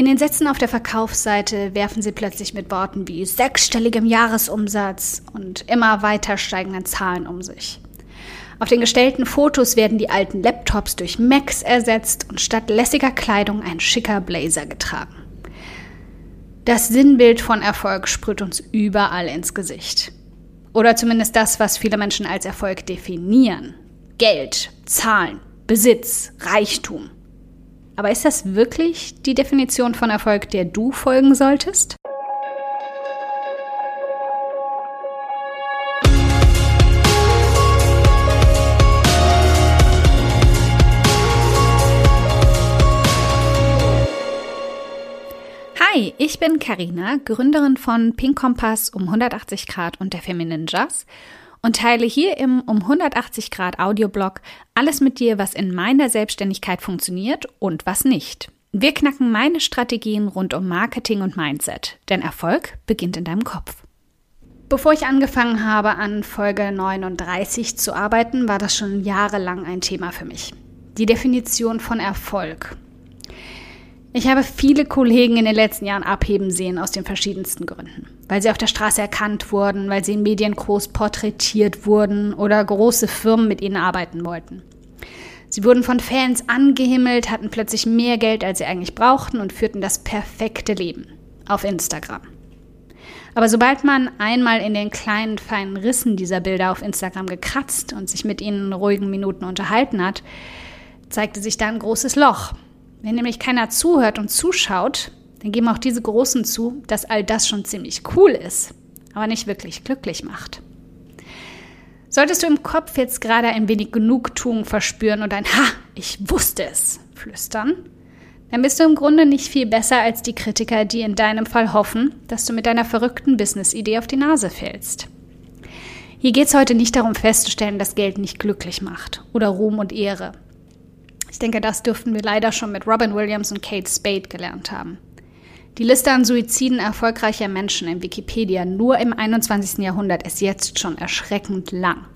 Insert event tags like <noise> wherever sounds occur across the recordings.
In den Sätzen auf der Verkaufsseite werfen sie plötzlich mit Worten wie sechsstelligem Jahresumsatz und immer weiter steigenden Zahlen um sich. Auf den gestellten Fotos werden die alten Laptops durch Macs ersetzt und statt lässiger Kleidung ein schicker Blazer getragen. Das Sinnbild von Erfolg sprüht uns überall ins Gesicht. Oder zumindest das, was viele Menschen als Erfolg definieren. Geld, Zahlen, Besitz, Reichtum. Aber ist das wirklich die Definition von Erfolg, der du folgen solltest? Hi, ich bin Karina, Gründerin von Pink Kompass um 180 Grad und der Feminine Jazz und teile hier im um 180 Grad Audioblog alles mit dir, was in meiner Selbstständigkeit funktioniert und was nicht. Wir knacken meine Strategien rund um Marketing und Mindset, denn Erfolg beginnt in deinem Kopf. Bevor ich angefangen habe, an Folge 39 zu arbeiten, war das schon jahrelang ein Thema für mich. Die Definition von Erfolg. Ich habe viele Kollegen in den letzten Jahren abheben sehen aus den verschiedensten Gründen. Weil sie auf der Straße erkannt wurden, weil sie in Medien groß porträtiert wurden oder große Firmen mit ihnen arbeiten wollten. Sie wurden von Fans angehimmelt, hatten plötzlich mehr Geld, als sie eigentlich brauchten und führten das perfekte Leben auf Instagram. Aber sobald man einmal in den kleinen, feinen Rissen dieser Bilder auf Instagram gekratzt und sich mit ihnen in ruhigen Minuten unterhalten hat, zeigte sich da ein großes Loch, wenn nämlich keiner zuhört und zuschaut, dann geben auch diese Großen zu, dass all das schon ziemlich cool ist, aber nicht wirklich glücklich macht. Solltest du im Kopf jetzt gerade ein wenig Genugtuung verspüren und ein Ha, ich wusste es flüstern, dann bist du im Grunde nicht viel besser als die Kritiker, die in deinem Fall hoffen, dass du mit deiner verrückten Business-Idee auf die Nase fällst. Hier geht es heute nicht darum festzustellen, dass Geld nicht glücklich macht oder Ruhm und Ehre. Ich denke, das dürften wir leider schon mit Robin Williams und Kate Spade gelernt haben. Die Liste an Suiziden erfolgreicher Menschen in Wikipedia nur im 21. Jahrhundert ist jetzt schon erschreckend lang.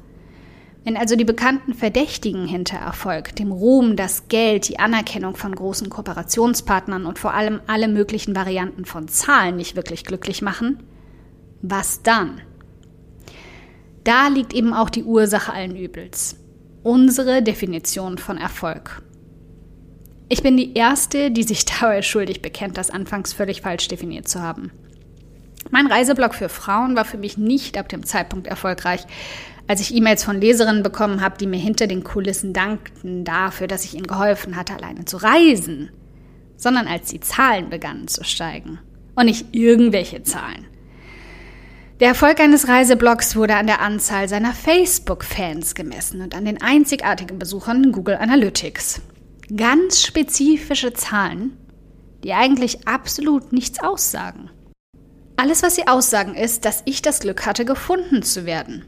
Wenn also die bekannten Verdächtigen hinter Erfolg, dem Ruhm, das Geld, die Anerkennung von großen Kooperationspartnern und vor allem alle möglichen Varianten von Zahlen nicht wirklich glücklich machen, was dann? Da liegt eben auch die Ursache allen Übels unsere Definition von Erfolg. Ich bin die Erste, die sich <laughs> dabei schuldig bekennt, das anfangs völlig falsch definiert zu haben. Mein Reiseblog für Frauen war für mich nicht ab dem Zeitpunkt erfolgreich, als ich E-Mails von Leserinnen bekommen habe, die mir hinter den Kulissen dankten dafür, dass ich ihnen geholfen hatte, alleine zu reisen, sondern als die Zahlen begannen zu steigen. Und nicht irgendwelche Zahlen. Der Erfolg eines Reiseblogs wurde an der Anzahl seiner Facebook-Fans gemessen und an den einzigartigen Besuchern Google Analytics. Ganz spezifische Zahlen, die eigentlich absolut nichts aussagen. Alles, was sie aussagen, ist, dass ich das Glück hatte, gefunden zu werden.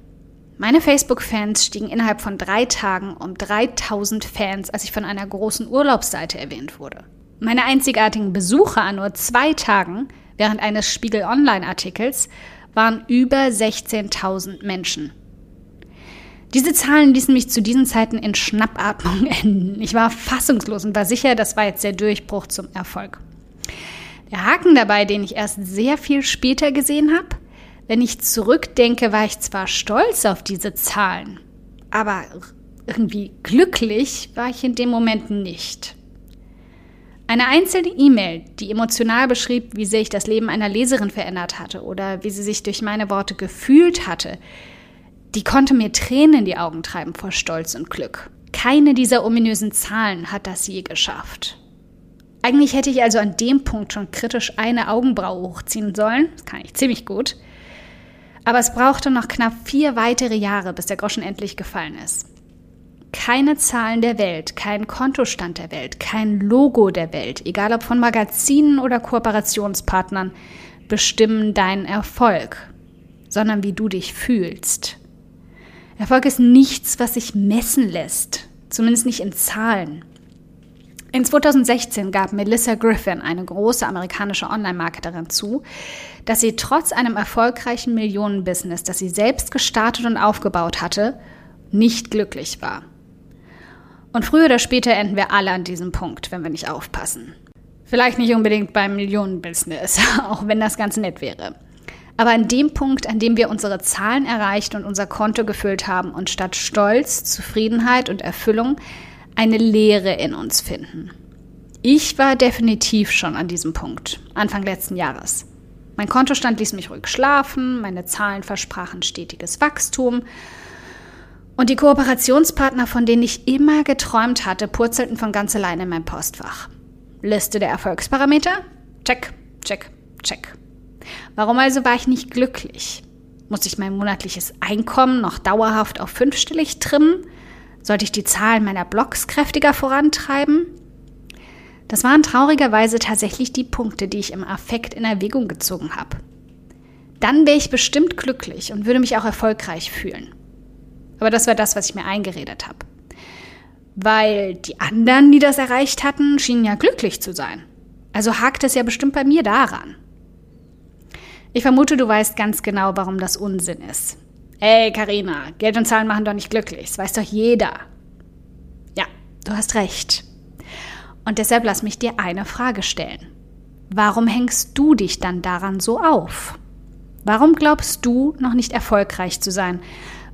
Meine Facebook-Fans stiegen innerhalb von drei Tagen um 3000 Fans, als ich von einer großen Urlaubsseite erwähnt wurde. Meine einzigartigen Besucher an nur zwei Tagen während eines Spiegel Online-Artikels waren über 16.000 Menschen. Diese Zahlen ließen mich zu diesen Zeiten in Schnappatmung <laughs> enden. Ich war fassungslos und war sicher, das war jetzt der Durchbruch zum Erfolg. Der Haken dabei, den ich erst sehr viel später gesehen habe, wenn ich zurückdenke, war ich zwar stolz auf diese Zahlen, aber irgendwie glücklich war ich in dem Moment nicht. Eine einzelne E-Mail, die emotional beschrieb, wie sehr ich das Leben einer Leserin verändert hatte oder wie sie sich durch meine Worte gefühlt hatte, die konnte mir Tränen in die Augen treiben vor Stolz und Glück. Keine dieser ominösen Zahlen hat das je geschafft. Eigentlich hätte ich also an dem Punkt schon kritisch eine Augenbraue hochziehen sollen. Das kann ich ziemlich gut. Aber es brauchte noch knapp vier weitere Jahre, bis der Groschen endlich gefallen ist. Keine Zahlen der Welt, kein Kontostand der Welt, kein Logo der Welt, egal ob von Magazinen oder Kooperationspartnern, bestimmen deinen Erfolg, sondern wie du dich fühlst. Erfolg ist nichts, was sich messen lässt, zumindest nicht in Zahlen. In 2016 gab Melissa Griffin, eine große amerikanische Online-Marketerin, zu, dass sie trotz einem erfolgreichen Millionenbusiness, das sie selbst gestartet und aufgebaut hatte, nicht glücklich war. Und früher oder später enden wir alle an diesem Punkt, wenn wir nicht aufpassen. Vielleicht nicht unbedingt beim Millionenbusiness, <laughs> auch wenn das ganz nett wäre. Aber an dem Punkt, an dem wir unsere Zahlen erreicht und unser Konto gefüllt haben und statt Stolz, Zufriedenheit und Erfüllung eine Leere in uns finden. Ich war definitiv schon an diesem Punkt, Anfang letzten Jahres. Mein Kontostand ließ mich ruhig schlafen, meine Zahlen versprachen stetiges Wachstum und die Kooperationspartner, von denen ich immer geträumt hatte, purzelten von ganz alleine in mein Postfach. Liste der Erfolgsparameter? Check, check, check. Warum also war ich nicht glücklich? Muss ich mein monatliches Einkommen noch dauerhaft auf fünfstellig trimmen? Sollte ich die Zahlen meiner Blogs kräftiger vorantreiben? Das waren traurigerweise tatsächlich die Punkte, die ich im Affekt in Erwägung gezogen habe. Dann wäre ich bestimmt glücklich und würde mich auch erfolgreich fühlen. Aber das war das, was ich mir eingeredet habe. Weil die anderen, die das erreicht hatten, schienen ja glücklich zu sein. Also hakt es ja bestimmt bei mir daran. Ich vermute, du weißt ganz genau, warum das Unsinn ist. Ey, Karina, Geld und Zahlen machen doch nicht glücklich. Das weiß doch jeder. Ja, du hast recht. Und deshalb lass mich dir eine Frage stellen. Warum hängst du dich dann daran so auf? Warum glaubst du, noch nicht erfolgreich zu sein?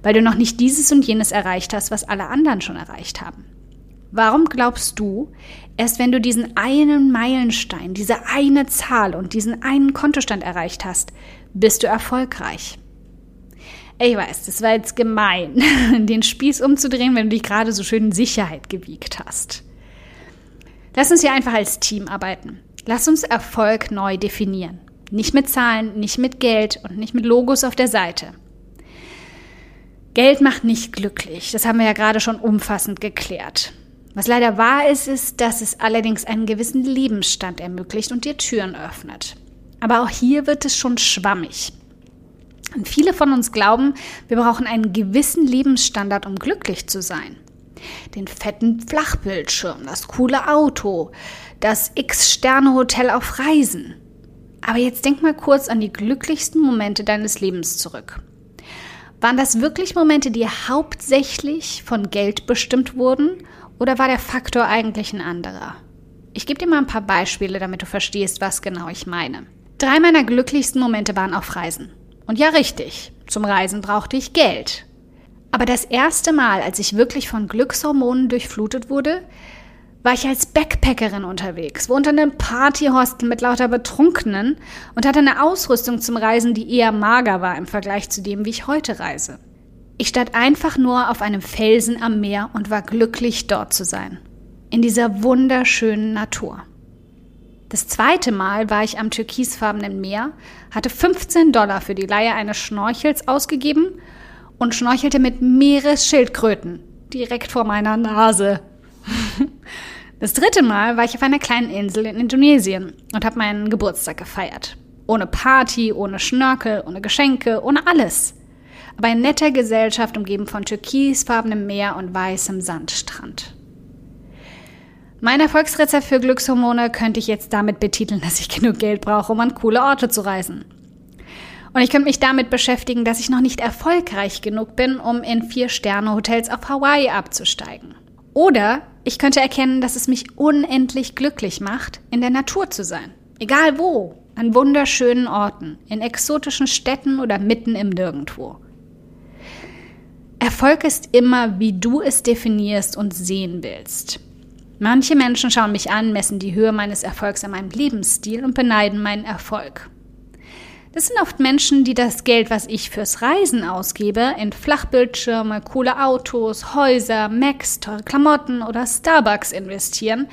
Weil du noch nicht dieses und jenes erreicht hast, was alle anderen schon erreicht haben. Warum glaubst du, erst wenn du diesen einen Meilenstein, diese eine Zahl und diesen einen Kontostand erreicht hast, bist du erfolgreich? Ich weiß, das war jetzt gemein, <laughs> den Spieß umzudrehen, wenn du dich gerade so schön in Sicherheit gewiegt hast. Lass uns hier einfach als Team arbeiten. Lass uns Erfolg neu definieren. Nicht mit Zahlen, nicht mit Geld und nicht mit Logos auf der Seite. Geld macht nicht glücklich. Das haben wir ja gerade schon umfassend geklärt. Was leider wahr ist, ist, dass es allerdings einen gewissen Lebensstand ermöglicht und dir Türen öffnet. Aber auch hier wird es schon schwammig. Und viele von uns glauben, wir brauchen einen gewissen Lebensstandard, um glücklich zu sein den fetten Flachbildschirm, das coole Auto, das X-Sterne-Hotel auf Reisen. Aber jetzt denk mal kurz an die glücklichsten Momente deines Lebens zurück. Waren das wirklich Momente, die hauptsächlich von Geld bestimmt wurden oder war der Faktor eigentlich ein anderer? Ich gebe dir mal ein paar Beispiele, damit du verstehst, was genau ich meine. Drei meiner glücklichsten Momente waren auf Reisen. Und ja, richtig, zum Reisen brauchte ich Geld. Aber das erste Mal, als ich wirklich von Glückshormonen durchflutet wurde, war ich als Backpackerin unterwegs, wohnte in einem Partyhostel mit lauter Betrunkenen und hatte eine Ausrüstung zum Reisen, die eher mager war im Vergleich zu dem, wie ich heute reise. Ich stand einfach nur auf einem Felsen am Meer und war glücklich, dort zu sein. In dieser wunderschönen Natur. Das zweite Mal war ich am türkisfarbenen Meer, hatte 15 Dollar für die Leihe eines Schnorchels ausgegeben und schnorchelte mit Meeresschildkröten direkt vor meiner Nase. <laughs> Das dritte Mal war ich auf einer kleinen Insel in Indonesien und habe meinen Geburtstag gefeiert. Ohne Party, ohne Schnörkel, ohne Geschenke, ohne alles. Aber in netter Gesellschaft umgeben von türkisfarbenem Meer und weißem Sandstrand. Mein Erfolgsrezept für Glückshormone könnte ich jetzt damit betiteln, dass ich genug Geld brauche, um an coole Orte zu reisen. Und ich könnte mich damit beschäftigen, dass ich noch nicht erfolgreich genug bin, um in Vier-Sterne-Hotels auf Hawaii abzusteigen. Oder ich könnte erkennen, dass es mich unendlich glücklich macht, in der Natur zu sein. Egal wo, an wunderschönen Orten, in exotischen Städten oder mitten im Nirgendwo. Erfolg ist immer, wie du es definierst und sehen willst. Manche Menschen schauen mich an, messen die Höhe meines Erfolgs an meinem Lebensstil und beneiden meinen Erfolg. Das sind oft Menschen, die das Geld, was ich fürs Reisen ausgebe, in Flachbildschirme, coole Autos, Häuser, Macs, teure Klamotten oder Starbucks investieren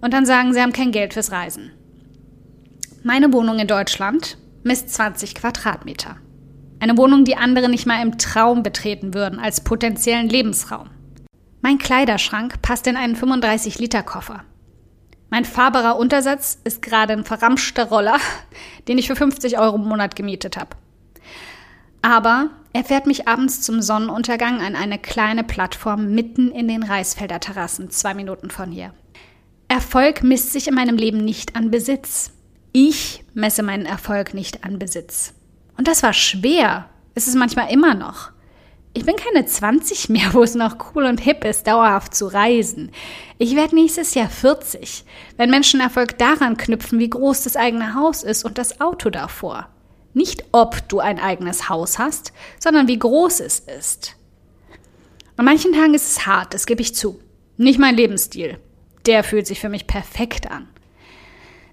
und dann sagen, sie haben kein Geld fürs Reisen. Meine Wohnung in Deutschland misst 20 Quadratmeter. Eine Wohnung, die andere nicht mal im Traum betreten würden als potenziellen Lebensraum. Mein Kleiderschrank passt in einen 35-Liter-Koffer. Mein fahrbarer Untersatz ist gerade ein verramschter Roller, <laughs> den ich für 50 Euro im Monat gemietet habe. Aber er fährt mich abends zum Sonnenuntergang an eine kleine Plattform mitten in den Reisfelder Terrassen, zwei Minuten von hier. Erfolg misst sich in meinem Leben nicht an Besitz. Ich messe meinen Erfolg nicht an Besitz. Und das war schwer. Es ist manchmal immer noch. Ich bin keine 20 mehr, wo es noch cool und hip ist, dauerhaft zu reisen. Ich werde nächstes Jahr 40, wenn Menschen Erfolg daran knüpfen, wie groß das eigene Haus ist und das Auto davor. Nicht ob du ein eigenes Haus hast, sondern wie groß es ist. An manchen Tagen ist es hart, das gebe ich zu. Nicht mein Lebensstil. Der fühlt sich für mich perfekt an.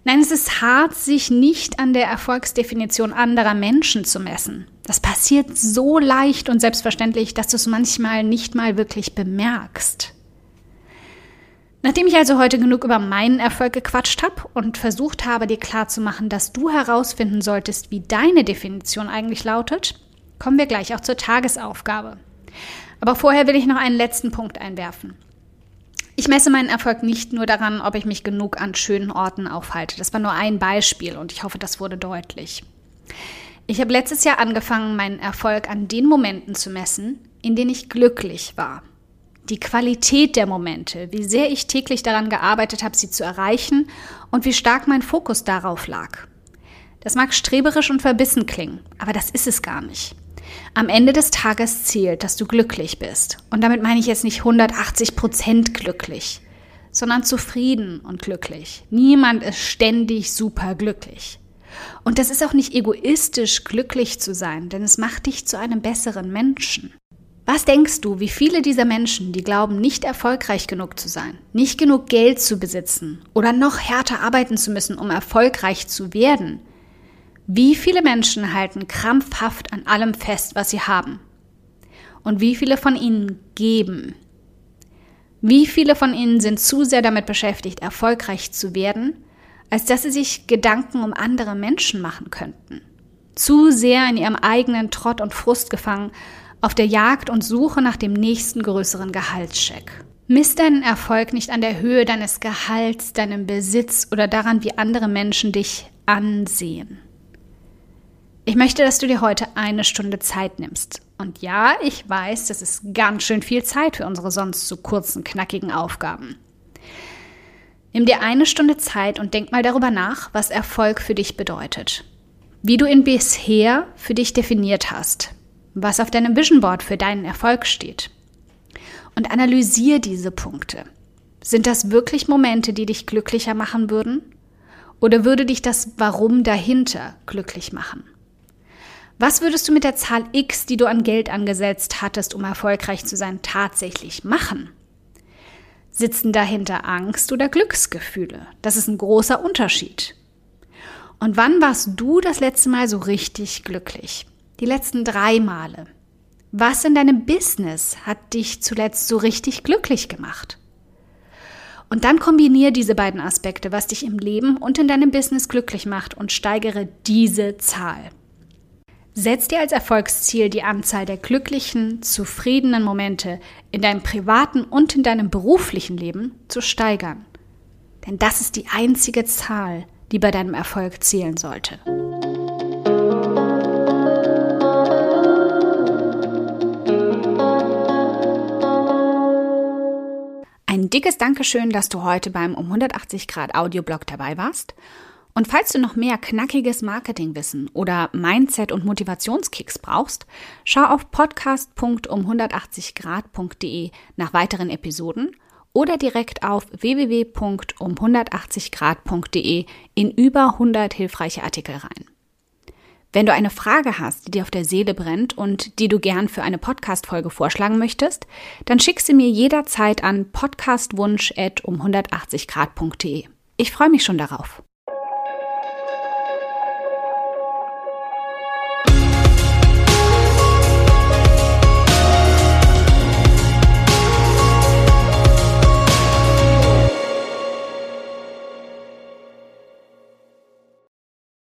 Nein, es ist hart, sich nicht an der Erfolgsdefinition anderer Menschen zu messen. Das passiert so leicht und selbstverständlich, dass du es manchmal nicht mal wirklich bemerkst. Nachdem ich also heute genug über meinen Erfolg gequatscht habe und versucht habe, dir klarzumachen, dass du herausfinden solltest, wie deine Definition eigentlich lautet, kommen wir gleich auch zur Tagesaufgabe. Aber vorher will ich noch einen letzten Punkt einwerfen. Ich messe meinen Erfolg nicht nur daran, ob ich mich genug an schönen Orten aufhalte. Das war nur ein Beispiel und ich hoffe, das wurde deutlich. Ich habe letztes Jahr angefangen, meinen Erfolg an den Momenten zu messen, in denen ich glücklich war. Die Qualität der Momente, wie sehr ich täglich daran gearbeitet habe, sie zu erreichen und wie stark mein Fokus darauf lag. Das mag streberisch und verbissen klingen, aber das ist es gar nicht. Am Ende des Tages zählt, dass du glücklich bist. Und damit meine ich jetzt nicht 180 Prozent glücklich, sondern zufrieden und glücklich. Niemand ist ständig super glücklich. Und das ist auch nicht egoistisch, glücklich zu sein, denn es macht dich zu einem besseren Menschen. Was denkst du, wie viele dieser Menschen, die glauben, nicht erfolgreich genug zu sein, nicht genug Geld zu besitzen oder noch härter arbeiten zu müssen, um erfolgreich zu werden, wie viele Menschen halten krampfhaft an allem fest, was sie haben? Und wie viele von ihnen geben? Wie viele von ihnen sind zu sehr damit beschäftigt, erfolgreich zu werden, als dass sie sich Gedanken um andere Menschen machen könnten? Zu sehr in ihrem eigenen Trott und Frust gefangen, auf der Jagd und Suche nach dem nächsten größeren Gehaltscheck. Misst deinen Erfolg nicht an der Höhe deines Gehalts, deinem Besitz oder daran, wie andere Menschen dich ansehen. Ich möchte, dass du dir heute eine Stunde Zeit nimmst. Und ja, ich weiß, das ist ganz schön viel Zeit für unsere sonst so kurzen, knackigen Aufgaben. Nimm dir eine Stunde Zeit und denk mal darüber nach, was Erfolg für dich bedeutet. Wie du ihn bisher für dich definiert hast. Was auf deinem Vision Board für deinen Erfolg steht. Und analysier diese Punkte. Sind das wirklich Momente, die dich glücklicher machen würden? Oder würde dich das Warum dahinter glücklich machen? Was würdest du mit der Zahl X, die du an Geld angesetzt hattest, um erfolgreich zu sein, tatsächlich machen? Sitzen dahinter Angst oder Glücksgefühle? Das ist ein großer Unterschied. Und wann warst du das letzte Mal so richtig glücklich? Die letzten drei Male. Was in deinem Business hat dich zuletzt so richtig glücklich gemacht? Und dann kombiniere diese beiden Aspekte, was dich im Leben und in deinem Business glücklich macht und steigere diese Zahl. Setz dir als Erfolgsziel die Anzahl der glücklichen, zufriedenen Momente in deinem privaten und in deinem beruflichen Leben zu steigern. Denn das ist die einzige Zahl, die bei deinem Erfolg zählen sollte. Ein dickes Dankeschön, dass du heute beim um 180 Grad Audioblog dabei warst. Und falls du noch mehr knackiges Marketingwissen oder Mindset- und Motivationskicks brauchst, schau auf podcast.um180grad.de nach weiteren Episoden oder direkt auf www.um180grad.de in über 100 hilfreiche Artikel rein. Wenn du eine Frage hast, die dir auf der Seele brennt und die du gern für eine Podcast-Folge vorschlagen möchtest, dann schick sie mir jederzeit an podcastwunsch.um180grad.de. Ich freue mich schon darauf.